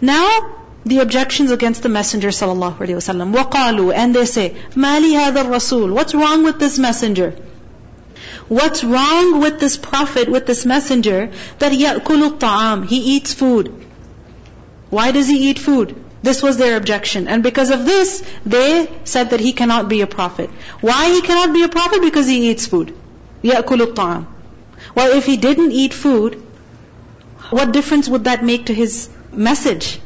Now, the objections against the Messenger sallallahu alaihi wasallam. وَقَالُوا And they say, مَالِ هَذَا الرَّسُولِ What's wrong with this messenger? What's wrong with this prophet, with this messenger, that يَأْكُلُ الطَّعَامِ He eats food. Why does he eat food? This was their objection. And because of this, they said that he cannot be a prophet. Why he cannot be a prophet? Because he eats food. يَأْكُلُ الطَّعَامِ Well, if he didn't eat food, what difference would that make to his message?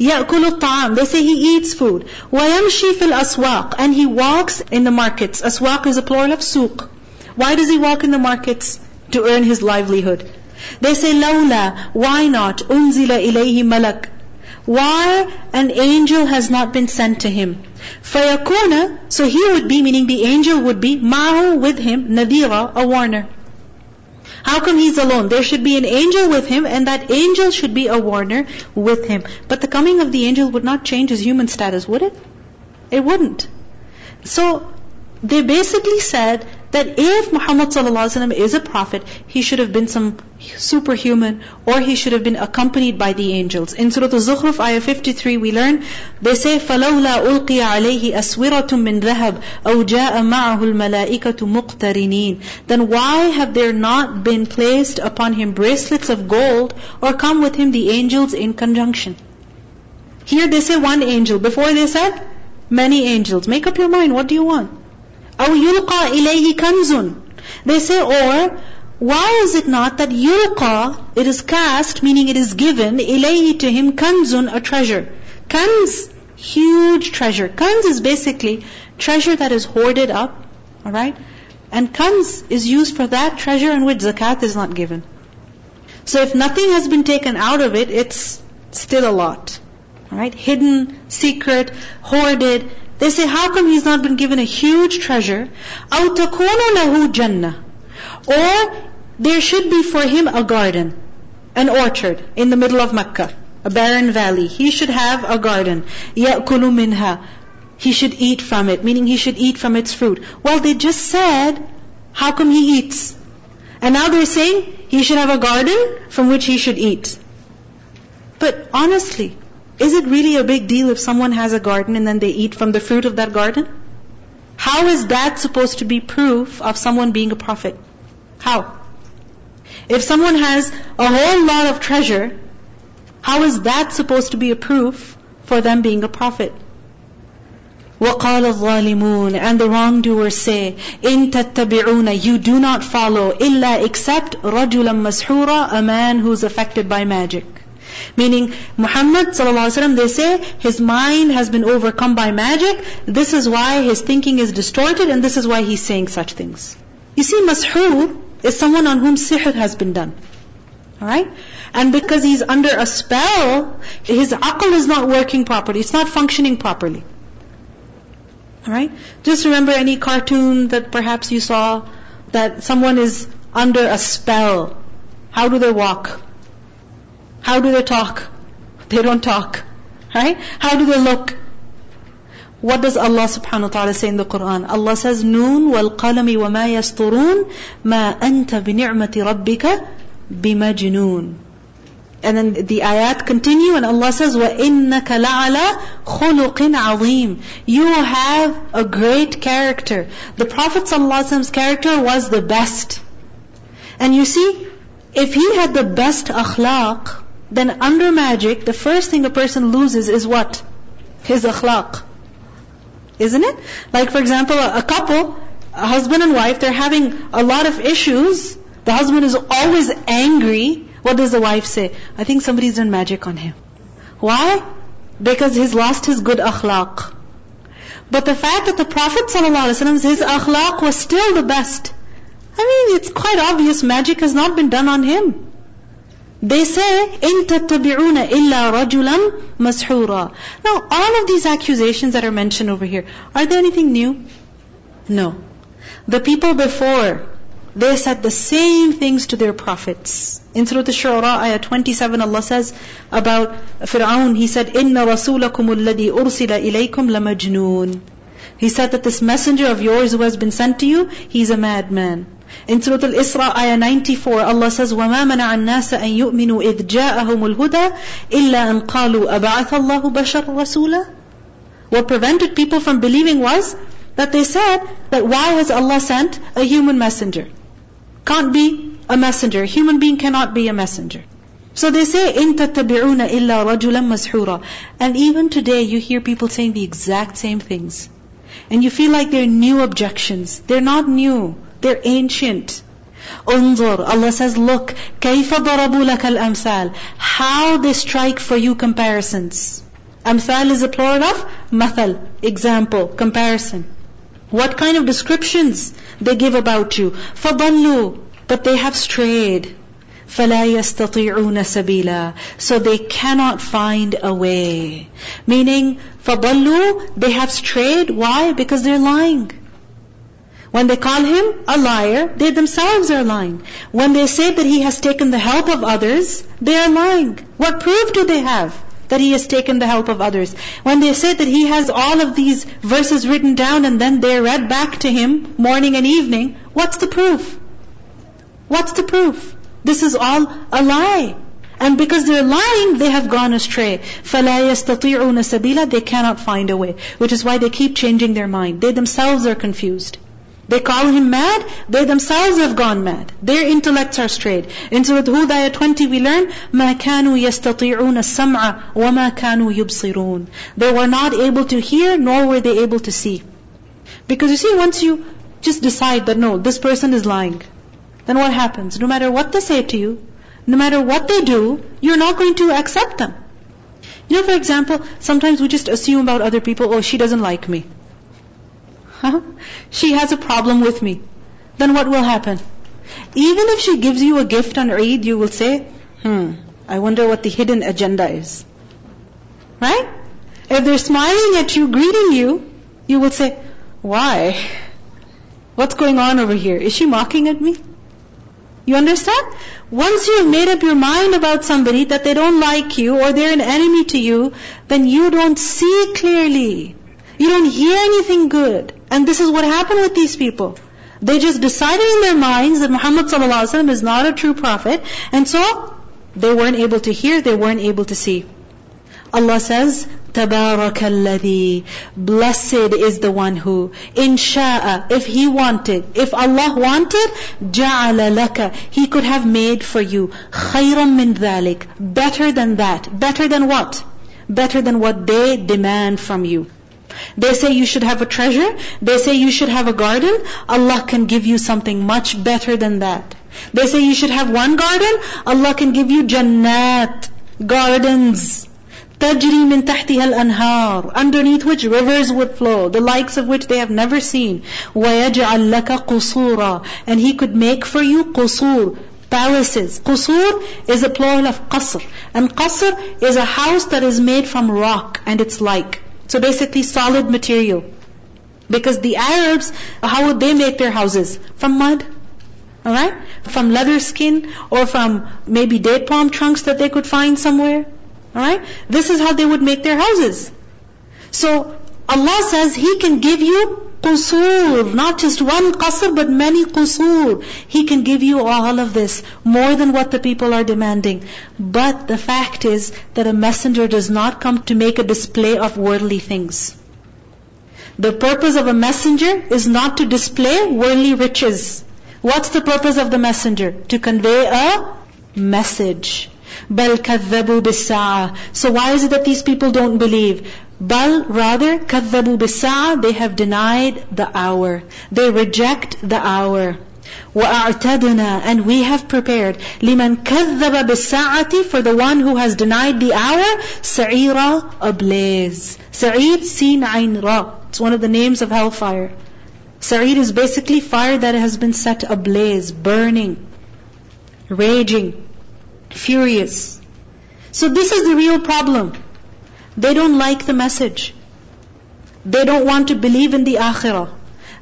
يأكل الطعام. They say he eats food. ويمشي في الأسواق. And he walks in the markets. Aswaq is a plural of suq. Why does he walk in the markets? To earn his livelihood. They say لولا. Why not? أنزل إليه ملك. Why an angel has not been sent to him? فيكون So he would be, meaning the angel would be, معه with him, nadira, a warner. How come he's alone? There should be an angel with him and that angel should be a warner with him. But the coming of the angel would not change his human status, would it? It wouldn't. So, they basically said that if Muhammad ﷺ is a prophet, he should have been some superhuman or he should have been accompanied by the angels. In Surah Al-Zukhruf, ayah 53, we learn, they say, فَلَوْلَا أُلْقِيَ عَلَيْهِ أَسْوِرَةٌ مِّن ذَهَبٍ أَوْ جَاءَ مَعَهُ الْمَلَائِكَةُ مُقْتَرِنِينَ Then why have there not been placed upon him bracelets of gold or come with him the angels in conjunction? Here they say one angel. Before they said, many angels. Make up your mind, what do you want? أو يلقى إليه كنز They say, or, why is it not that yulqa, it is cast, meaning it is given, ilayhi to him, kanzun, a treasure. Kanz, huge treasure. Kanz is basically treasure that is hoarded up, alright? And kanz is used for that treasure in which zakat is not given. So if nothing has been taken out of it, it's still a lot. Alright? Hidden, secret, hoarded, they say, how come he's not been given a huge treasure? أَوْ تَكُونُ لَهُ جَنَّةً Or there should be for him a garden, an orchard in the middle of Mecca, a barren valley. He should have a garden. يَأْكُلُ مِنْهَا He should eat from it, meaning he should eat from its fruit. Well, they just said, how come he eats? And now they're saying, he should have a garden from which he should eat. But honestly, is it really a big deal if someone has a garden and then they eat from the fruit of that garden? How is that supposed to be proof of someone being a prophet? How? If someone has a whole lot of treasure, how is that supposed to be a proof for them being a prophet? وَقَالَ الظَّالِمُونَ And the wrongdoers say, إِن تَتَّبِعُونَ You do not follow, إِلَّا except رَجُلًا مَسْحُورًا A man who's affected by magic. Meaning Muhammad they say, his mind has been overcome by magic. This is why his thinking is distorted and this is why he's saying such things. You see, mashhur is someone on whom sihr has been done. Alright? And because he's under a spell, his aql is not working properly. It's not functioning properly. Alright? Just remember any cartoon that perhaps you saw that someone is under a spell. How do they walk? How do they talk? They don't talk. Right? How do they look? What does Allah subhanahu wa ta'ala say in the Quran? Allah says, Noon wal qalami wa ma yasturun ma anta bi ni'mati rabbika bimajnoon. And then the ayat continue and Allah says, وَإِنَّكَ لَعَلَى خُلُقٍ عَظِيمٍ You have a great character. The Prophet ﷺ's character was the best. And you see, if he had the best akhlaq, then under magic, the first thing a person loses is what? His akhlaq. Isn't it? Like for example, a, couple, a husband and wife, they're having a lot of issues. The husband is always angry. What does the wife say? I think somebody's done magic on him. Why? Because he's lost his good akhlaq. But the fact that the Prophet ﷺ, his akhlaq was still the best. I mean, it's quite obvious magic has not been done on him. They say, إِن تَتَّبِعُونَ إِلَّا رَجُلًا مَسْحُورًا Now, all of these accusations that are mentioned over here, are there anything new? No. The people before, they said the same things to their prophets. In Surah Al-Shu'ara, ayah 27, Allah says about Fir'aun, He said, إِنَّ رَسُولَكُمُ الَّذِي أُرْسِلَ إِلَيْكُمْ لَمَجْنُونَ He said that this messenger of yours who has been sent to you, he's a madman. In Surah Al-Isra, ayah 94, Allah says, وَمَا مَنَعَ النَّاسَ أَن يُؤْمِنُوا إِذْ جَاءَهُمُ الْهُدَى إِلَّا أَن قَالُوا أَبَعَثَ اللَّهُ بَشَرًا رَسُولًا What prevented people from believing was that they said that why has Allah sent a human messenger? Can't be a messenger. A human being cannot be a messenger. So they say, إِن تَتَّبِعُونَ إِلَّا رَجُلًا مَسْحُورًا And even today you hear people saying the exact same things. And you feel like they're new objections. They're not new. They're ancient. انظر, Allah says, look, كيف ضربوا لك الأمثال How they strike for you comparisons. Amthal is a plural of mathal, example, comparison. What kind of descriptions they give about you. فَضَلُّوا But they have strayed. فَلَا يَسْتَطِيعُونَ سَبِيلًا So they cannot find a way. Meaning, فَضَلُّوا They have strayed. Why? Because they're lying. When they call him a liar, they themselves are lying. When they say that he has taken the help of others, they are lying. What proof do they have? that he has taken the help of others. When they say that he has all of these verses written down and then they're read back to him morning and evening, what's the proof? What's the proof? This is all a lie. And because they're lying, they have gone astray. فَلَا يَسْتَطِيعُونَ سَبِيلًا They cannot find a way. Which is why they keep changing their mind. They themselves are confused. They call him mad, they themselves have gone mad. Their intellects are strayed. In Surah Hud, ayah 20, we learn, مَا كَانُوا يَسْتَطِيعُونَ السَّمْعَ وَمَا كَانُوا يُبْصِرُونَ They were not able to hear, nor were they able to see. Because you see, once you just decide that no, this person is lying, then what happens? No matter what they say to you, no matter what they do, you're not going to accept them. You know, for example, sometimes we just assume about other people, oh, she doesn't like me. Huh? She has a problem with me. Then what will happen? Even if she gives you a gift on Eid, you will say, hmm, I wonder what the hidden agenda is. Right? If they're smiling at you, greeting you, you will say, why? What's going on over here? Is she mocking at me? You understand? Once you've made up your mind about somebody that they don't like you or they're an enemy to you, then you don't see clearly. You don't hear anything good. And this is what happened with these people. They just decided in their minds that Muhammad ﷺ is not a true prophet, and so they weren't able to hear, they weren't able to see. Allah says, Tabarakalladhi. Blessed is the one who, insha'a, if he wanted, if Allah wanted, ja'ala laka. He could have made for you khayran min dhalik. Better than that. Better than what? Better than what they demand from you. They say you should have a treasure. They say you should have a garden. Allah can give you something much better than that. They say you should have one garden. Allah can give you jannat, gardens. تجري من تحتها الأنهار underneath which rivers would flow the likes of which they have never seen ويجعل لك قصورا and he could make for you قصور palaces قصور is a plural of قصر and قصر is a house that is made from rock and it's like so basically solid material. Because the Arabs, how would they make their houses? From mud. Alright? From leather skin or from maybe date palm trunks that they could find somewhere. Alright? This is how they would make their houses. So Allah says He can give you qusur, not just one qasr, but many qusur. He can give you all of this, more than what the people are demanding. But the fact is that a messenger does not come to make a display of worldly things. The purpose of a messenger is not to display worldly riches. What's the purpose of the messenger? To convey a message. بَلْ كَذَّبُوا بِالسَّاعَةِ So why is it that these people don't believe? Bal, rather, كَذَّبُوا بِالسَّاعَةِ They have denied the hour. They reject the hour. وَأَعْتَدْنَا And we have prepared لِمَنْ كَذَّبَ بِالسَّاعَةِ For the one who has denied the hour, سَعِيرًا A blaze. Sa'ir, sin, ain, ra. It's one of the names of hellfire. Sa'ir is basically fire that has been set ablaze, burning, raging, furious. So this is the real problem. They don't like the message. They don't want to believe in the akhirah.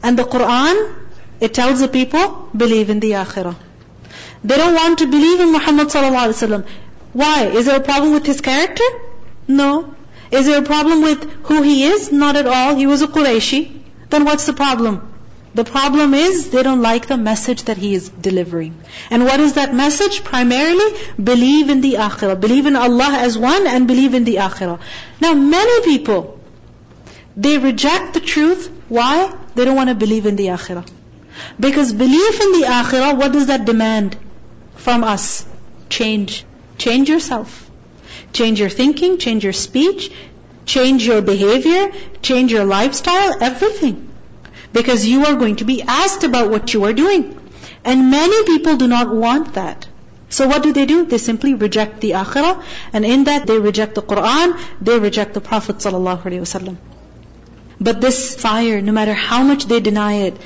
And the Quran, it tells the people, believe in the akhirah. They don't want to believe in Muhammad sallallahu. Why? Is there a problem with his character? No. Is there a problem with who he is? Not at all. He was a Qurayshi. Then what's the problem? The problem is they don't like the message that he is delivering. And what is that message? Primarily, believe in the akhirah. Believe in Allah as one and believe in the akhirah. Now many people, they reject the truth. Why? They don't want to believe in the akhirah. Because belief in the akhirah, what does that demand from us? Change. Change yourself. Change your thinking, change your speech, change your behavior, change your lifestyle, everything Because you are going to be asked about what you are doing. And many people do not want that. So what do they do? They simply reject the akhirah, and in that they reject the Quran, they reject the Prophet ﷺ. But this fire, no matter how much they deny it,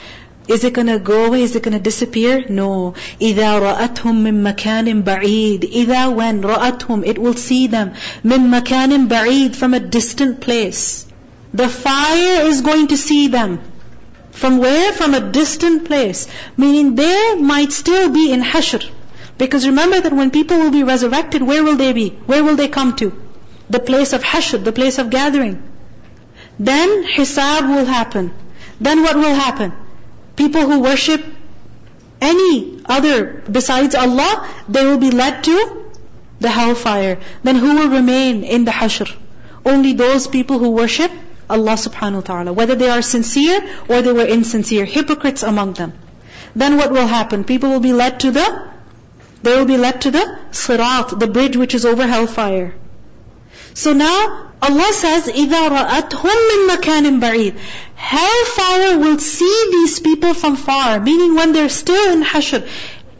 is it going to go away? Is it going to disappear? No. إِذَا رَأَتْهُم مِّن مَكَانٍ بَعِيدٍ إِذَا when رَأَتْهُم It will see them. مِّن مَكَانٍ بَعِيدٍ From a distant place. The fire is going to see them. From where? From a distant place. Meaning they might still be in Hashr. Because remember that when people will be resurrected, where will they be? Where will they come to? The place of Hashr, the place of gathering. Then Hisab will happen. Then what will happen? People who worship any other besides Allah, they will be led to the hellfire. Then who will remain in the hashr? Only those people who worship Allah subhanahu wa ta'ala. Whether they are sincere or they were insincere. Hypocrites among them. Then what will happen? People will be led to the, they will be led to the sirat, the bridge which is over hellfire. So now Allah says, إِذَا رَأَتْهُم مِّن مَكَانٍ بَعِيدٍ Hellfire will see these people from far, meaning when they're still in Hashr,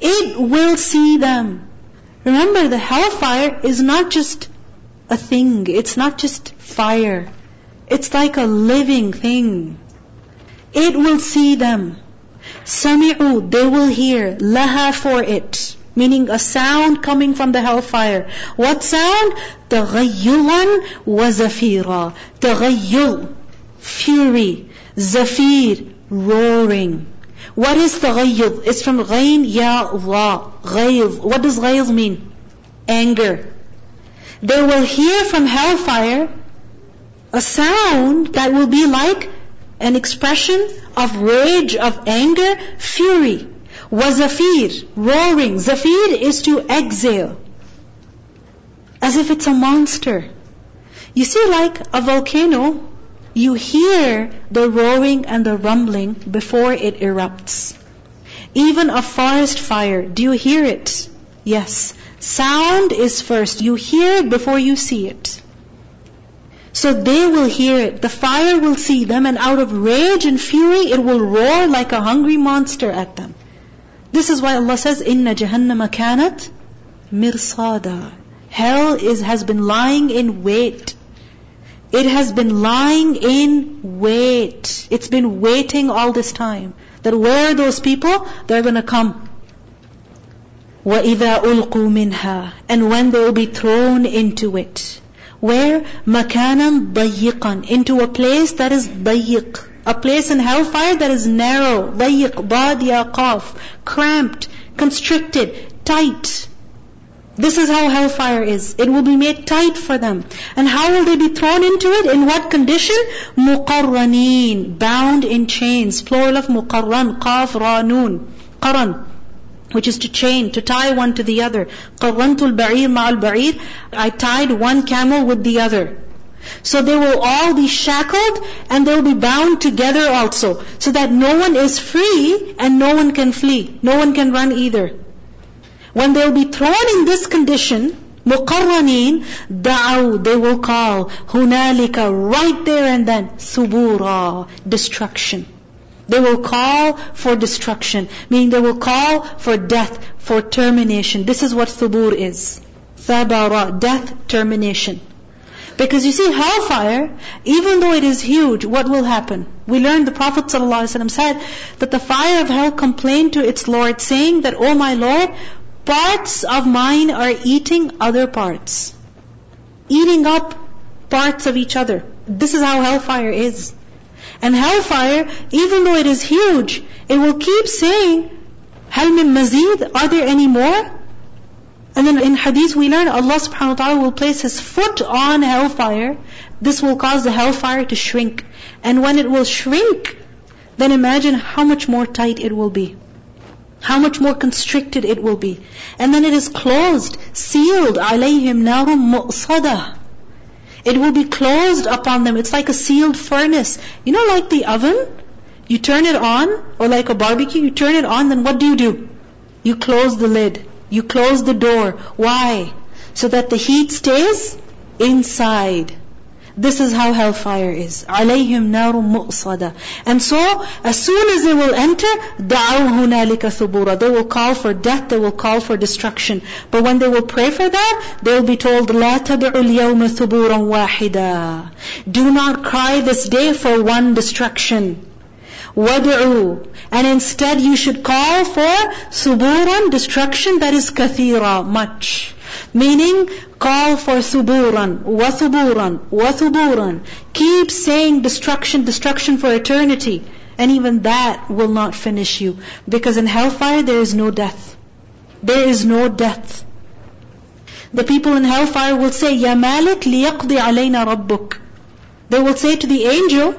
it will see them. Remember, the hellfire is not just a thing, it's not just fire. It's like a living thing. It will see them. Sami'u, they will hear. Laha for it. Meaning a sound coming from the hellfire. What sound? Taghayyulan wa zafira. Taghayyul, fury. Zafir, roaring. What is taghayyul? It's from ghayn ya wa. Ghayz. What does ghayz mean? Anger. They will hear from hellfire a sound that will be like an expression of rage, of anger, fury. Wazafir, roaring. Zafir is to exhale. As if it's a monster. You see, like a volcano, you hear the roaring and the rumbling before it erupts. Even a forest fire, do you hear it? Yes. Sound is first. You hear it before you see it. So they will hear it. The fire will see them and out of rage and fury it will roar like a hungry monster at them. This is why Allah says, "Inna Jahannama kanat mirsada." Hell is has been lying in wait. It has been lying in wait. It's been waiting all this time. That where are those people? They're gonna come. وَإِذَا أُلْقُوا مِنْهَا And when they will be thrown into it. Where? مَكَانًا ضَيِّقًا Into a place that is ضيق. A place in hellfire that is narrow, ضيق, ضاد يا قاف, cramped, constricted, tight. This is how hellfire is. It will be made tight for them. And how will they be thrown into it? In what condition? مُقَرَّنِينَ Bound in chains. Plural of مُقَرَّن. قاف را نون. قرن. Which is to chain, to tie one to the other. قَرَّنْتُ الْبَعِيرَ مَعَ الْبَعِيرِ I tied one camel with the other. So they will all be shackled and they will be bound together also. So that no one is free and no one can flee. No one can run either. When they will be thrown in this condition, مقرنين دعوا they will call هنالك right there and then ثبورا destruction they will call for destruction meaning they will call for death for termination this is what thubur is thabara death termination because you see, hellfire, even though it is huge, what will happen? We learned the Prophet ﷺ said that the fire of hell complained to its Lord, saying that, Oh my Lord, parts of mine are eating other parts. Eating up parts of each other. This is how hellfire is. And hellfire, even though it is huge, it will keep saying, هل من مزيد? Are there any more? And then in hadith we learn Allah subhanahu wa ta'ala will place His foot on hellfire. This will cause the hellfire to shrink. And when it will shrink, then imagine how much more tight it will be. How much more constricted it will be. And then it is closed, sealed, عَلَيْهِمْ نَارٌ مُؤْصَدَةٌ it will be closed upon them. It's like a sealed furnace. You know like the oven? You turn it on, or like a barbecue, you turn it on, then what do you do? You close the lid. You close the door. Why? So that the heat stays inside. This is how hellfire is. عَلَيْهِمْ نَارٌ مُؤْصَدَةٌ And so, as soon as they will enter, دَعَوْ هُنَالِكَ ثُبُورًا They will call for death, they will call for destruction. But when they will pray for that, they will be told, لَا تَدْعُوا الْيَوْمَ ثُبُورًا وَاحِدًا Do not cry this day for one destruction. وَدْعُوا And instead you should call for suburan, destruction that is kathira, much. Meaning, call for suburan, wa suburan, wa suburan. Keep saying destruction, destruction for eternity. And even that will not finish you. Because in hellfire there is no death. There is no death. The people in hellfire will say, Ya Malik liyaqdi alayna rabbuk. They will say to the angel,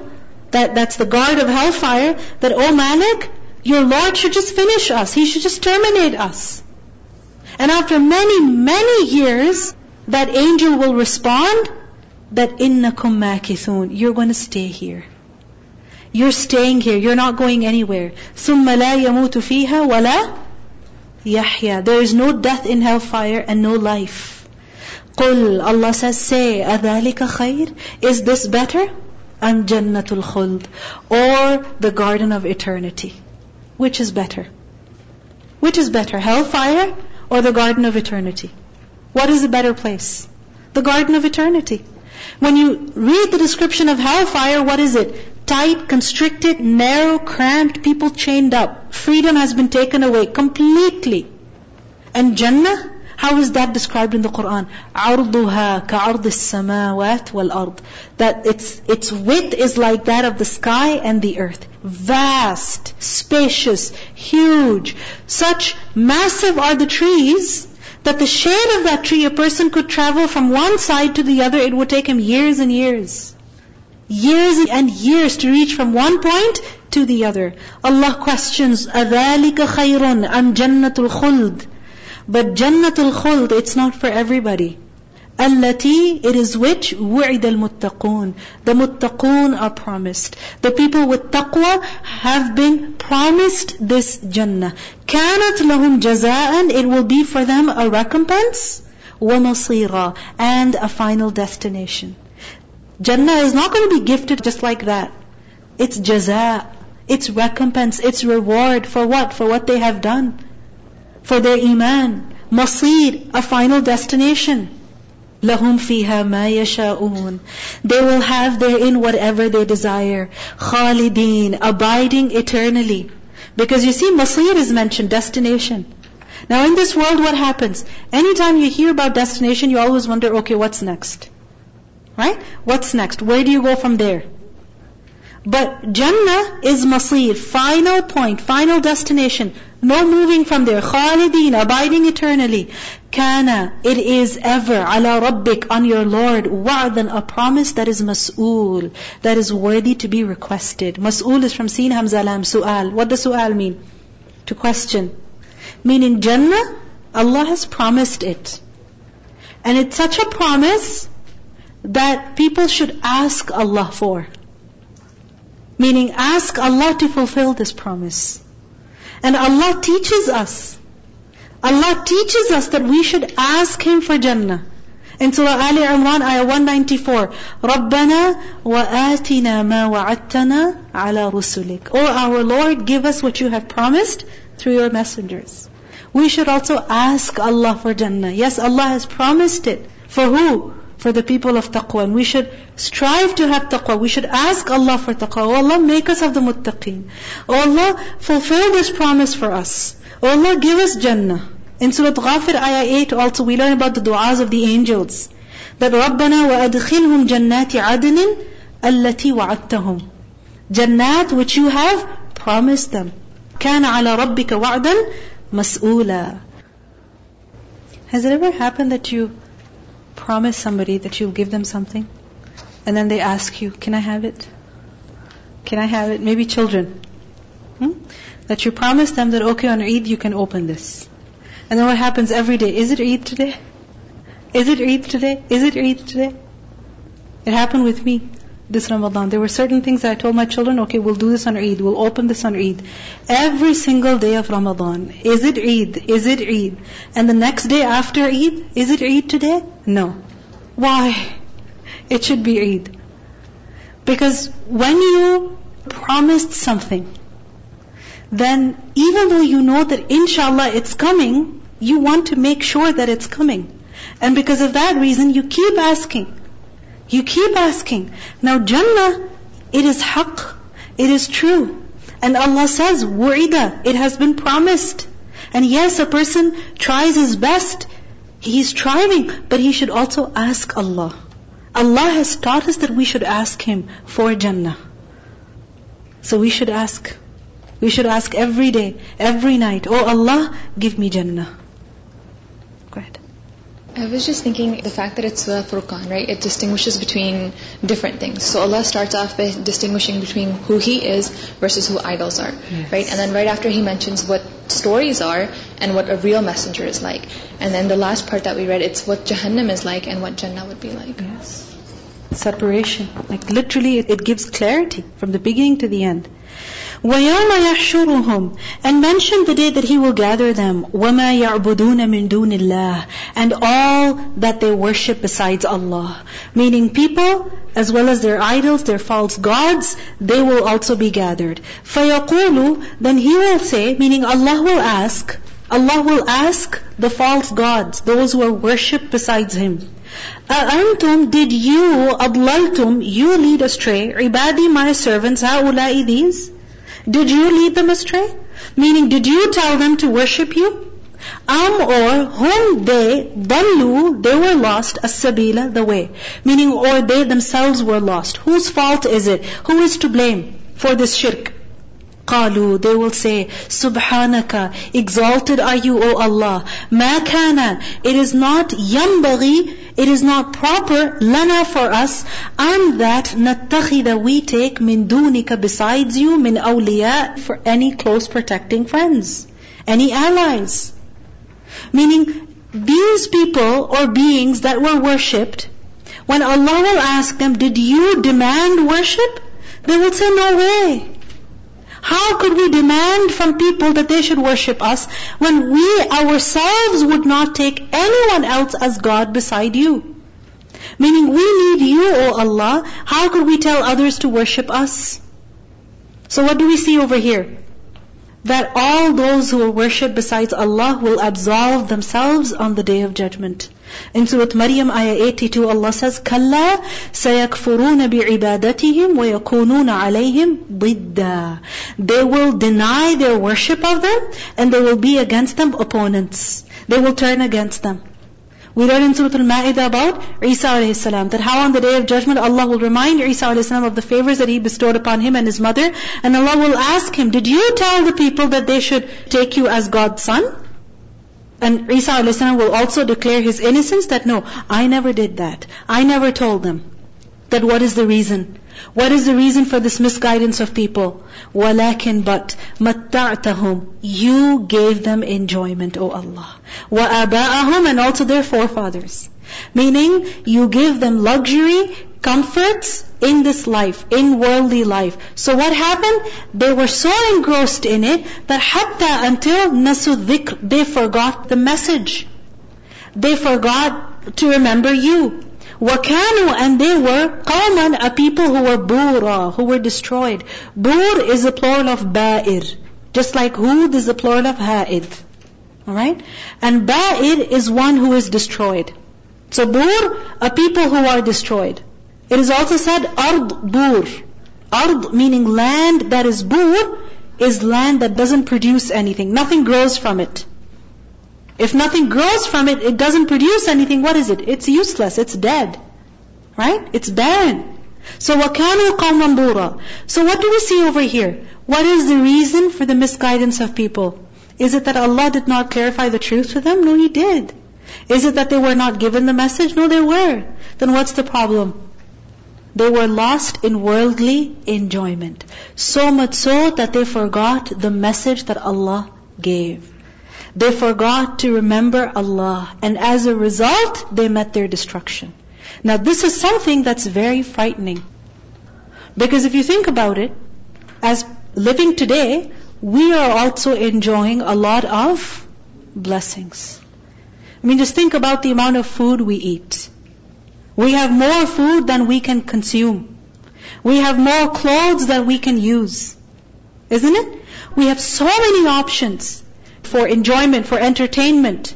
that, that's the guard of hellfire, that, oh Malik, your Lord should just finish us. He should just terminate us. And after many, many years, that angel will respond that innakum makithun. You're going to stay here. You're staying here. You're not going anywhere. ثُمَّ لَا يَمُوتُ فِيهَا وَلَا يَحْيَا There is no death in hellfire and no life. قُلْ Allah says, say, أَذَلِكَ خَيْرٌ Is this better? and Jannatul Khuld or the Garden of Eternity. Which is better? Which is better, hellfire or the Garden of Eternity? What is a better place? The Garden of Eternity. When you read the description of hellfire, what is it? Tight, constricted, narrow, cramped, people chained up. Freedom has been taken away completely. And Jannah, how is that described in the Quran? عَرْضُهَا كَعَرْضِ السَّمَاوَاتِ وَالْأَرْضِ That its, its width is like that of the sky and the earth. Vast, spacious, huge. Such massive are the trees that the shade of that tree, a person could travel from one side to the other, it would take him years and years. Years and years to reach from one point to the other. Allah questions, أَذَلِكَ خَيْرٌ أَمْ جَنَّةُ الْخُلْدِ but Jannatul Khuld, it's not for everybody. Allati, it is which? وُعِدَ الْمُتَّقُونَ The muttaqoon are promised. The people with taqwa have been promised this Jannah. كَانَتْ لَهُمْ جَزَاءً It will be for them a recompense. وَمَصِيرًا And a final destination. Jannah is not going to be gifted just like that. It's jaza. It's recompense. It's reward. For what? For what they have done for their iman. Masir, a final destination. لَهُمْ فِيهَا مَا يَشَاءُونَ They will have therein whatever they desire. خَالِدِينَ Abiding eternally. Because you see, Masir is mentioned, destination. Now in this world what happens? Anytime you hear about destination, you always wonder, okay, what's next? Right? What's next? Where do you go from there? But Jannah is masir, final point, final destination. No moving from there. Khalideen, abiding eternally. Kana, it is ever, ala rabbik, on your Lord, wa'dan, a promise that is mas'ul, that is worthy to be requested. Mas'ul is from Sin Hamza Lam, su'al. What does su'al mean? To question. Meaning Jannah, Allah has promised it. And it's such a promise that people should ask Allah for. Meaning ask Allah to fulfill this promise. And Allah teaches us. Allah teaches us that we should ask Him for Jannah. In Surah Ali Imran, ayah 194, رَبَّنَا وَآتِنَا مَا وَعَدْتَنَا عَلَى رُسُلِكَ O our Lord, give us what you have promised through your messengers. We should also ask Allah for Jannah. Yes, Allah has promised it. For who? for the people of taqwa. And we should strive to have taqwa. We should ask Allah for taqwa. Oh Allah, make us of the muttaqeen. Oh Allah, fulfill this promise for us. Oh Allah, give us Jannah. In Surah Ghafir, ayah 8 also we learn about the du'as of the angels. That رَبَّنَا وَأَدْخِلْهُمْ جَنَّاتِ عَدْنٍ الَّتِي وَعَدْتَهُمْ Jannat which you have promised them. كَانَ عَلَى رَبِّكَ وَعْدًا مَسْئُولًا Has it ever happened that you promise somebody that you'll give them something, and then they ask you, can I have it? Can I have it? Maybe children. Hmm? That you promise them that, okay, on Eid you can open this. And then what happens every day? Is it Eid today? Is it Eid today? Is it Eid today? It happened with me this Ramadan. There were certain things I told my children, okay, we'll do this on Eid, we'll open this on Eid. Every single day of Ramadan, is it Eid? Is it Eid? And the next day after Eid, is it Eid today? No. Why? It should be Eid. Because when you promised something, then even though you know that inshallah it's coming, you want to make sure that it's coming. And because of that reason, you keep asking. You keep asking. Now Jannah, it is haqq. It is true. And Allah says, wa'ida, it has been promised. And yes, a person tries his best. He's striving, but he should also ask Allah. Allah has taught us that we should ask Him for Jannah. So we should ask. We should ask every day, every night, Oh Allah, give me Jannah. I was just thinking the fact that it's Surah Furqan, right? It distinguishes between different things. So Allah starts off by distinguishing between who He is versus who idols are, yes. right? And then right after He mentions what stories are and what a real messenger is like. And then the last part that we read, it's what Jahannam is like and what Jannah would be like. Yes. Separation. Like literally it gives clarity from the beginning to the end. وَيَوْمَ يَحْشُرُهُمْ And mention the day that He will gather them. وَمَا يَعْبُدُونَ مِن دُونِ اللَّهِ And all that they worship besides Allah. Meaning people, as well as their idols, their false gods, they will also be gathered. فَيَقُولُ Then He will say, meaning Allah will ask, Allah will ask the false gods, those who are worshipped besides Him. أَأَنْتُمْ Did you, أَضْلَلْتُمْ You lead astray, عِبَادِي My servants, هَؤُلَاءِ These did you lead them astray? Meaning, did you tell them to worship you? Am or whom they, dallu, they were lost, as-sabila, the way. Meaning, or they themselves were lost. Whose fault is it? Who is to blame for this shirk? قالوا they will say subhanaka exalted are you O Allah ma kana it is not yambaghi it is not proper lana for us and that nattakhida we take min dunika besides you min awliya for any close protecting friends any allies meaning these people or beings that were worshipped when Allah will ask them did you demand worship they will say no way how could we demand from people that they should worship us when we ourselves would not take anyone else as God beside you? Meaning we need you, O Allah. How could we tell others to worship us? So what do we see over here? That all those who will worship besides Allah will absolve themselves on the day of judgment. In Surah Maryam, ayah 82, Allah says, كَلَّا سَيَكْفُرُونَ بِعِبَادَتِهِمْ وَيَكُونُونَ عَلَيْهِمْ ضِدًّا They will deny their worship of them and they will be against them opponents. They will turn against them. We read in Surah Al-Ma'idah about Isa alayhi salam, that how on the day of judgment Allah will remind Isa alayhi salam of the favors that He bestowed upon him and his mother, and Allah will ask him, did you tell the people that they should take you as God's son? And Isa a.s. will also declare his innocence that no, I never did that. I never told them. That what is the reason? What is the reason for this misguidance of people? وَلَكِنْ but مَتَّعْتَهُمْ You gave them enjoyment, O Allah. وَآبَاءَهُمْ And also their forefathers. Meaning, you give them luxury, comforts in this life, in worldly life. So what happened? They were so engrossed in it that hatta until nasu dhikr, they forgot the message. They forgot to remember you. Wakanu and they were qawman, a people who were bura, who were destroyed. Bur is the plural of ba'ir. Just like hud is the plural of ha'id. Alright? And ba'ir is one who is destroyed. So bur, a people who are destroyed. It is also said ard bur. Ard meaning land that is bur is land that doesn't produce anything. Nothing grows from it. If nothing grows from it, it doesn't produce anything, what is it? It's useless, it's dead. Right? It's barren. So وَكَانُوا قَوْمًا بُورًا So what do we see over here? What is the reason for the misguidance of people? Is it that Allah did not clarify the truth to them? No, He did. Is it that they were not given the message? No, they were. Then what's the problem? They were lost in worldly enjoyment. So much so that they forgot the message that Allah gave. They forgot to remember Allah. And as a result, they met their destruction. Now this is something that's very frightening. Because if you think about it, as living today, we are also enjoying a lot of blessings. I mean, just think about the amount of food we eat. We have more food than we can consume. We have more clothes than we can use. Isn't it? We have so many options for enjoyment, for entertainment.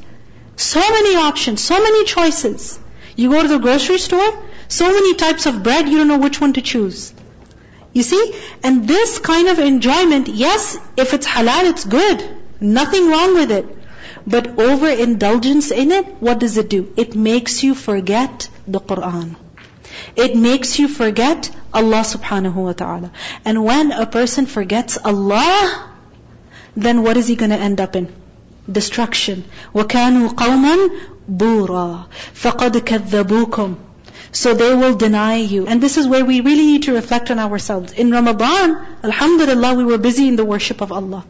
So many options, so many choices. You go to the grocery store, so many types of bread, you don't know which one to choose. You see? And this kind of enjoyment, yes, if it's halal, it's good. Nothing wrong with it. But overindulgence in it, what does it do? It makes you forget the Quran. It makes you forget Allah subhanahu wa ta'ala. And when a person forgets Allah, then what is he going to end up in? Destruction. وَكَانُوا قَوْمًا بُورًا فَقَدْ كَذَّبُوكُمْ so they will deny you. And this is where we really need to reflect on ourselves. In Ramadan, Alhamdulillah, we were busy in the worship of Allah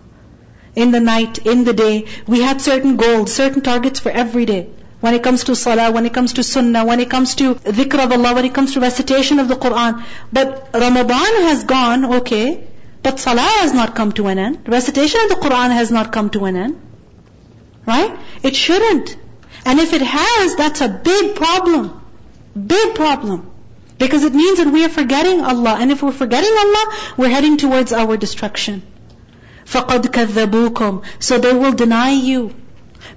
in the night, in the day. We had certain goals, certain targets for every day. When it comes to salah, when it comes to sunnah, when it comes to dhikr of Allah, when it comes to recitation of the Quran. But Ramadan has gone, okay, but salah has not come to an end. Recitation of the Quran has not come to an end. Right? It shouldn't. And if it has, that's a big problem. Big problem. Because it means that we are forgetting Allah. And if we're forgetting Allah, we're heading towards our destruction. فَقَدْ كَذَّبُوكُمْ So they will deny you.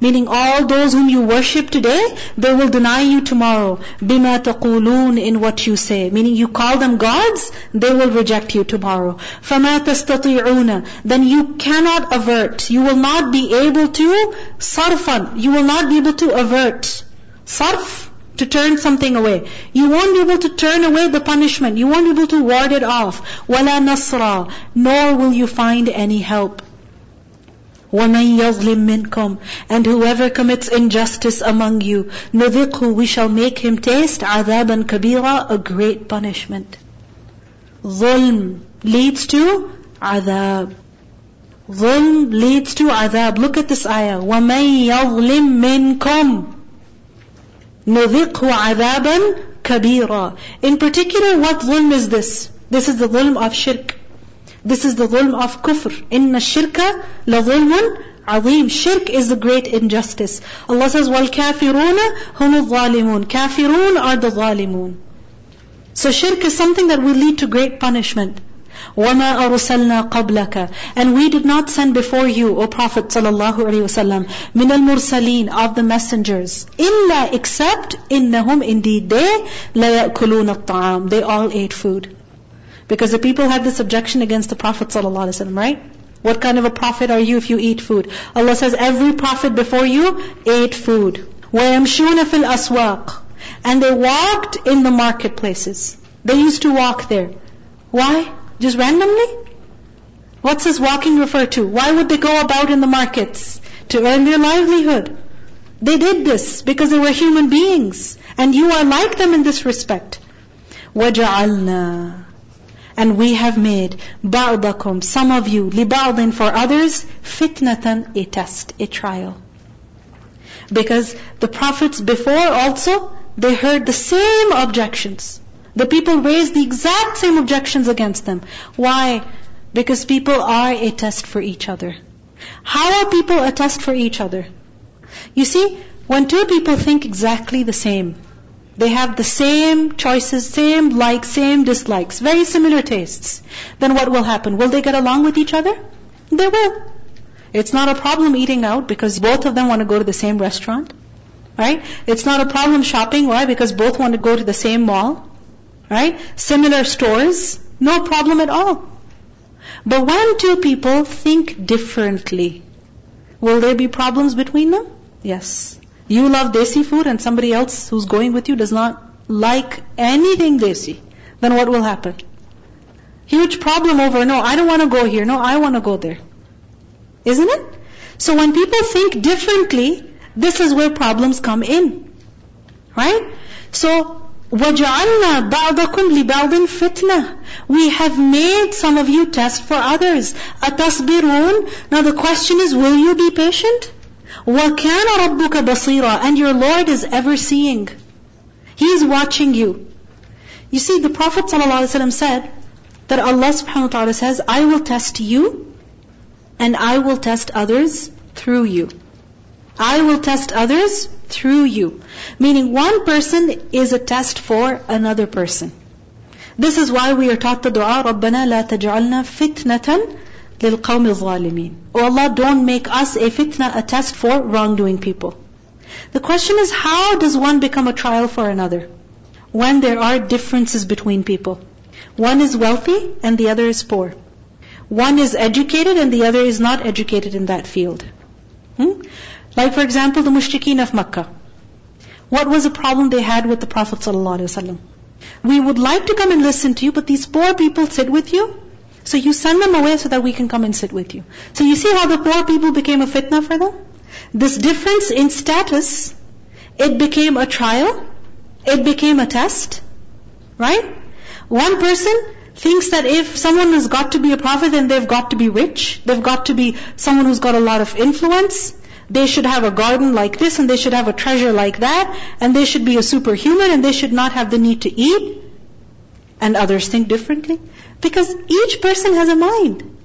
Meaning all those whom you worship today, they will deny you tomorrow. بِمَا تَقُولُونَ In what you say. Meaning you call them gods, they will reject you tomorrow. فَمَا تَسْتَطِيعُونَ Then you cannot avert. You will not be able to sarfan. You will not be able to avert. Sarf to turn something away. You won't be able to turn away the punishment. You won't be able to ward it off. وَلَا نَصْرًا Nor will you find any help. وَمَن يَظْلِم مِّنْكُمْ And whoever commits injustice among you, نُذِقْهُ We shall make him taste عَذَابًا كَبِيرًا A great punishment. Zulm leads to adhab. Zulm leads to adhab. Look at this ayah. وَمَن يَظْلِم مِّنْكُمْ نُذِقْهُ عَذَابًا كَبِيرًا In particular, what zulm is this? This is the zulm of shirk. This is the zulm of kufr. إِنَّ الشِّرْكَ لَظُلْمٌ عظيم. Shirk is the great injustice. Allah says, وَالْكَافِرُونَ هُمُ الظَّالِمُونَ Kafirun are the zalimun. So shirk is something that will lead to great punishment. وَمَا أَرْسَلْنَا قَبْلَكَ And we did not send before you, O Prophet sallallahu alaihi wasallam, مِنَ الْمُرْسَلِينَ Of the messengers. إِلَّا Except, إِنَّهُمْ Indeed they, لَيَأْكُلُونَ الطَّعَامِ They all ate food. Because the people had this objection against the Prophet sallallahu alaihi wasallam, right? What kind of a prophet are you if you eat food? Allah says every prophet before you ate food. وَيَمْشُونَ فِي الْأَسْوَاقِ And they walked in the marketplaces. They used to walk there. Why? Just randomly? What's this walking refer to? Why would they go about in the markets? To earn their livelihood. They did this because they were human beings. And you are like them in this respect. وَجَعَلْنَا And we have made بَعْضَكُمْ Some of you, لِبَعْضٍ For others, fitnatan, a test, a trial. Because the prophets before also, they heard the same objections. The people raised the exact same objections against them. Why? Because people are a test for each other. How are people a test for each other? You see, when two people think exactly the same, they have the same choices, same likes, same dislikes, very similar tastes, then what will happen? Will they get along with each other? They will. It's not a problem eating out because both of them want to go to the same restaurant. Right? It's not a problem shopping. Why? Because both want to go to the same mall. Right? Similar stores, no problem at all. But when two people think differently, will there be problems between them? Yes. You love desi food and somebody else who's going with you does not like anything desi. Then what will happen? Huge problem over, no, I don't want to go here, no, I want to go there. Isn't it? So when people think differently, this is where problems come in. Right? So وَجَعَلْنَا بَعْضَكُمْ لِبَعْضٍ فِتْنَةً We have made some of you test for others. أَتَصْبِرُونَ Now the question is, will you be patient? وَكَانَ رَبُّكَ بَصِيرًا And your Lord is ever seeing. He is watching you. You see, the Prophet ﷺ said that Allah subhanahu wa ta'ala says, I will test you and I will test others through you. I will test others through you. Meaning one person is a test for another person. This is why we are taught the dua, رَبَّنَا لَا تَجْعَلْنَا فِتْنَةً لِلْقَوْمِ الظَّالِمِينَ Oh Allah, don't make us a fitna, a test for wrongdoing people. The question is, how does one become a trial for another? When there are differences between people. One is wealthy and the other is poor. One is educated and the other is not educated in that field. Hmm? Like for example, the mushrikeen of Makkah. What was the problem they had with the Prophet ﷺ? We would like to come and listen to you, but these poor people sit with you. so you send them away so that we can come and sit with you. So you see how the poor people became a fitna for them? This difference in status, it became a trial, it became a test, right? One person thinks that if someone has got to be a prophet, then they've got to be rich, they've got to be someone who's got a lot of influence, they should have a garden like this, and they should have a treasure like that, and they should be a superhuman, and they should not have the need to eat. And others think differently. Because each person has a mind.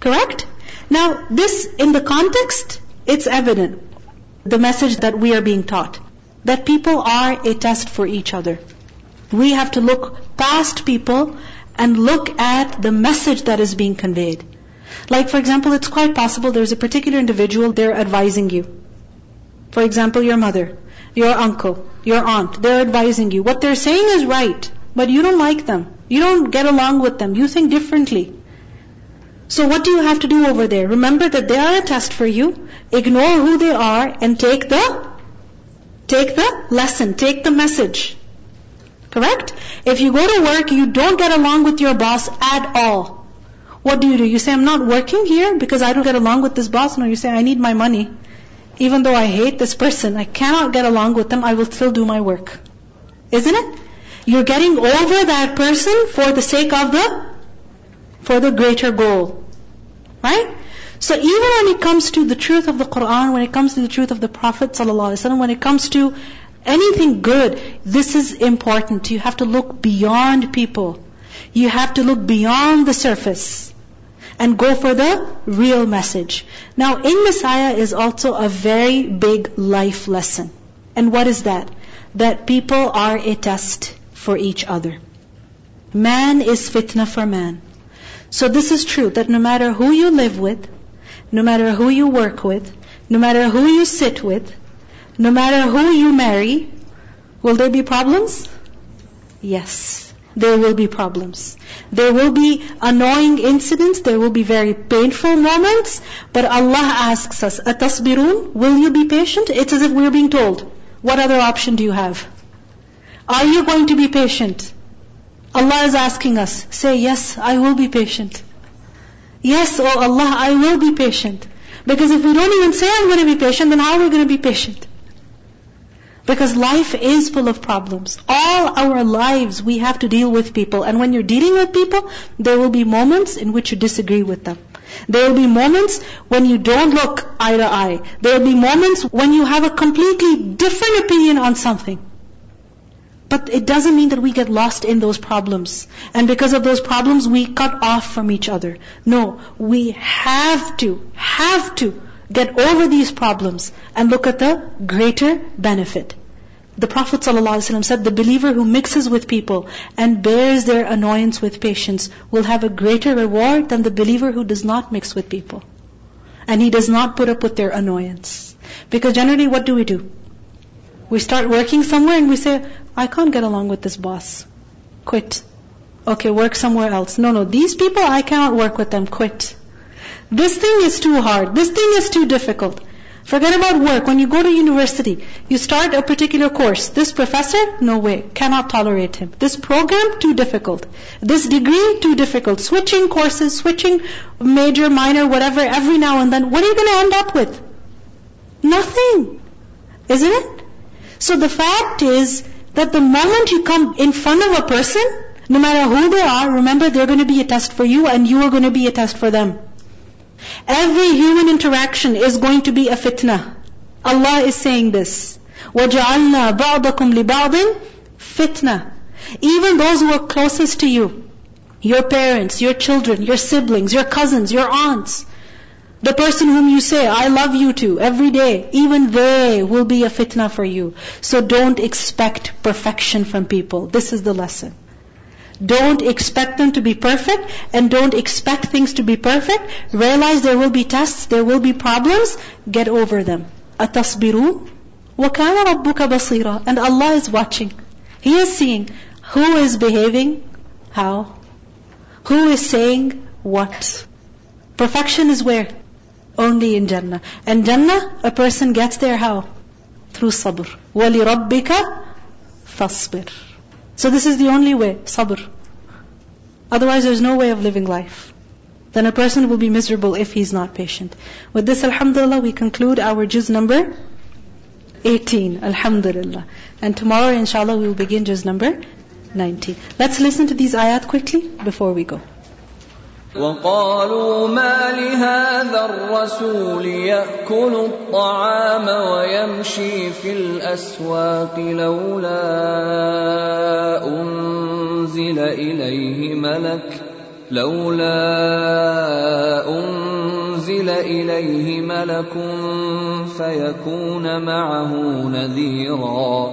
Correct? Now, this, in the context, it's evident. The message that we are being taught. That people are a test for each other. We have to look past people and look at the message that is being conveyed. Like for example, it's quite possible there's a particular individual, they're advising you. For example, your mother, your uncle, your aunt, they're advising you. What they're saying is right, but you don't like them. You don't get along with them. You think differently. So what do you have to do over there? Remember that they are a test for you. Ignore who they are and take the, take the lesson, take the message. Correct? If you go to work, you don't get along with your boss at all. What do you do? You say, I'm not working here because I don't get along with this boss. No, you say, I need my money. Even though I hate this person, I cannot get along with them, I will still do my work. Isn't it? You're getting over that person for the sake of the, for the greater goal. Right? So even when it comes to the truth of the Quran, when it comes to the truth of the Prophet ﷺ, when it comes to anything good, this is important. You have to look beyond people. You have to look beyond the surface and go for the real message. Now in Messiah is also a very big life lesson. And what is that? That people are a test for each other. Man is fitna for man. So this is true that no matter who you live with, no matter who you work with, no matter who you sit with, no matter who you marry, will there be problems? Yes there will be problems. There will be annoying incidents, there will be very painful moments, but Allah asks us, أَتَصْبِرُونَ Will you be patient? It's as if we're being told, what other option do you have? Are you going to be patient? Allah is asking us, say, yes, I will be patient. Yes, oh Allah, I will be patient. Because if we don't even say I'm going to be patient, then how are we going to be patient? Because life is full of problems. All our lives we have to deal with people. And when you're dealing with people, there will be moments in which you disagree with them. There will be moments when you don't look eye to eye. There will be moments when you have a completely different opinion on something. But it doesn't mean that we get lost in those problems. And because of those problems, we cut off from each other. No, we have to, have to get over these problems and look at the greater benefit. The Prophet ﷺ said, the believer who mixes with people and bears their annoyance with patience will have a greater reward than the believer who does not mix with people. And he does not put up with their annoyance. Because generally what do we do? We start working somewhere and we say, I can't get along with this boss. Quit. Okay, work somewhere else. No, no, these people, I cannot work with them. Quit. This thing is too hard. This thing is too difficult. Forget about work. When you go to university, you start a particular course. This professor, no way, cannot tolerate him. This program, too difficult. This degree, too difficult. Switching courses, switching major, minor, whatever, every now and then. What are you going to end up with? Nothing. Isn't it? So the fact is, that the moment you come in front of a person, no matter who they are, remember they're going to be a test for you and you are going to be a test for them. Every human interaction is going to be a fitna. Allah is saying this. وَجَعَلْنَا بَعْضَكُمْ لِبَعْضٍ fitna. Even those who are closest to you, your parents, your children, your siblings, your cousins, your aunts, the person whom you say, I love you to every day, even they will be a fitna for you. So don't expect perfection from people. This is the lesson. Don't expect them to be perfect and don't expect things to be perfect. Realize there will be tests, there will be problems. Get over them. أَتَصْبِرُونَ وَكَانَ رَبُّكَ بَصِيرًا And Allah is watching. He is seeing who is behaving, how, who is saying what. Perfection is where? Only in Jannah. And Jannah, a person gets there how? Through sabr. وَلِرَبِّكَ فَاصْبِرْ So this is the only way, sabr. Otherwise there's no way of living life. Then a person will be miserable if he's not patient. With this, alhamdulillah, we conclude our juz number 18. Alhamdulillah. And tomorrow, inshallah, we will begin juz number 19. Let's listen to these ayat quickly before we go. وقالوا ما لهذا الرسول يأكل الطعام ويمشي في الأسواق لولا أنزل إليه ملك لولا أنزل إليه ملك فيكون معه نذيرا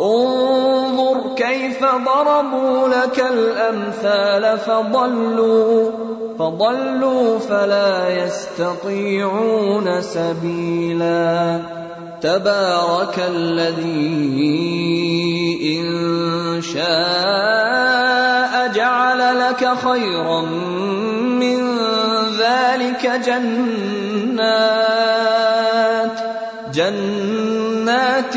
انظر كيف ضربوا لك الأمثال فضلوا فضلوا فلا يستطيعون سبيلا. تبارك الذي إن شاء جعل لك خيرا من ذلك جنات جنات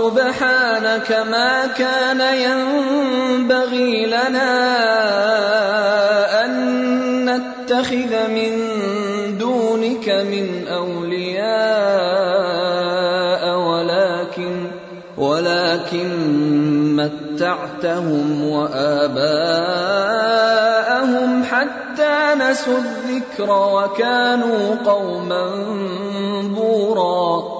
سبحانك ما كان ينبغي لنا أن نتخذ من دونك من أولياء ولكن ولكن متعتهم وآباءهم حتى نسوا الذكر وكانوا قوما بورا.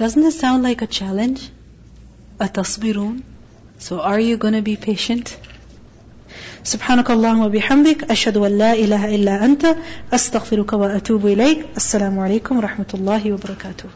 Doesn't this sound like a challenge? أتصبرون? So are you going to be patient? سبحانك اللهم وبحمدك أشهد أن لا إله إلا أنت أستغفرك وأتوب إليك السلام عليكم ورحمة الله وبركاته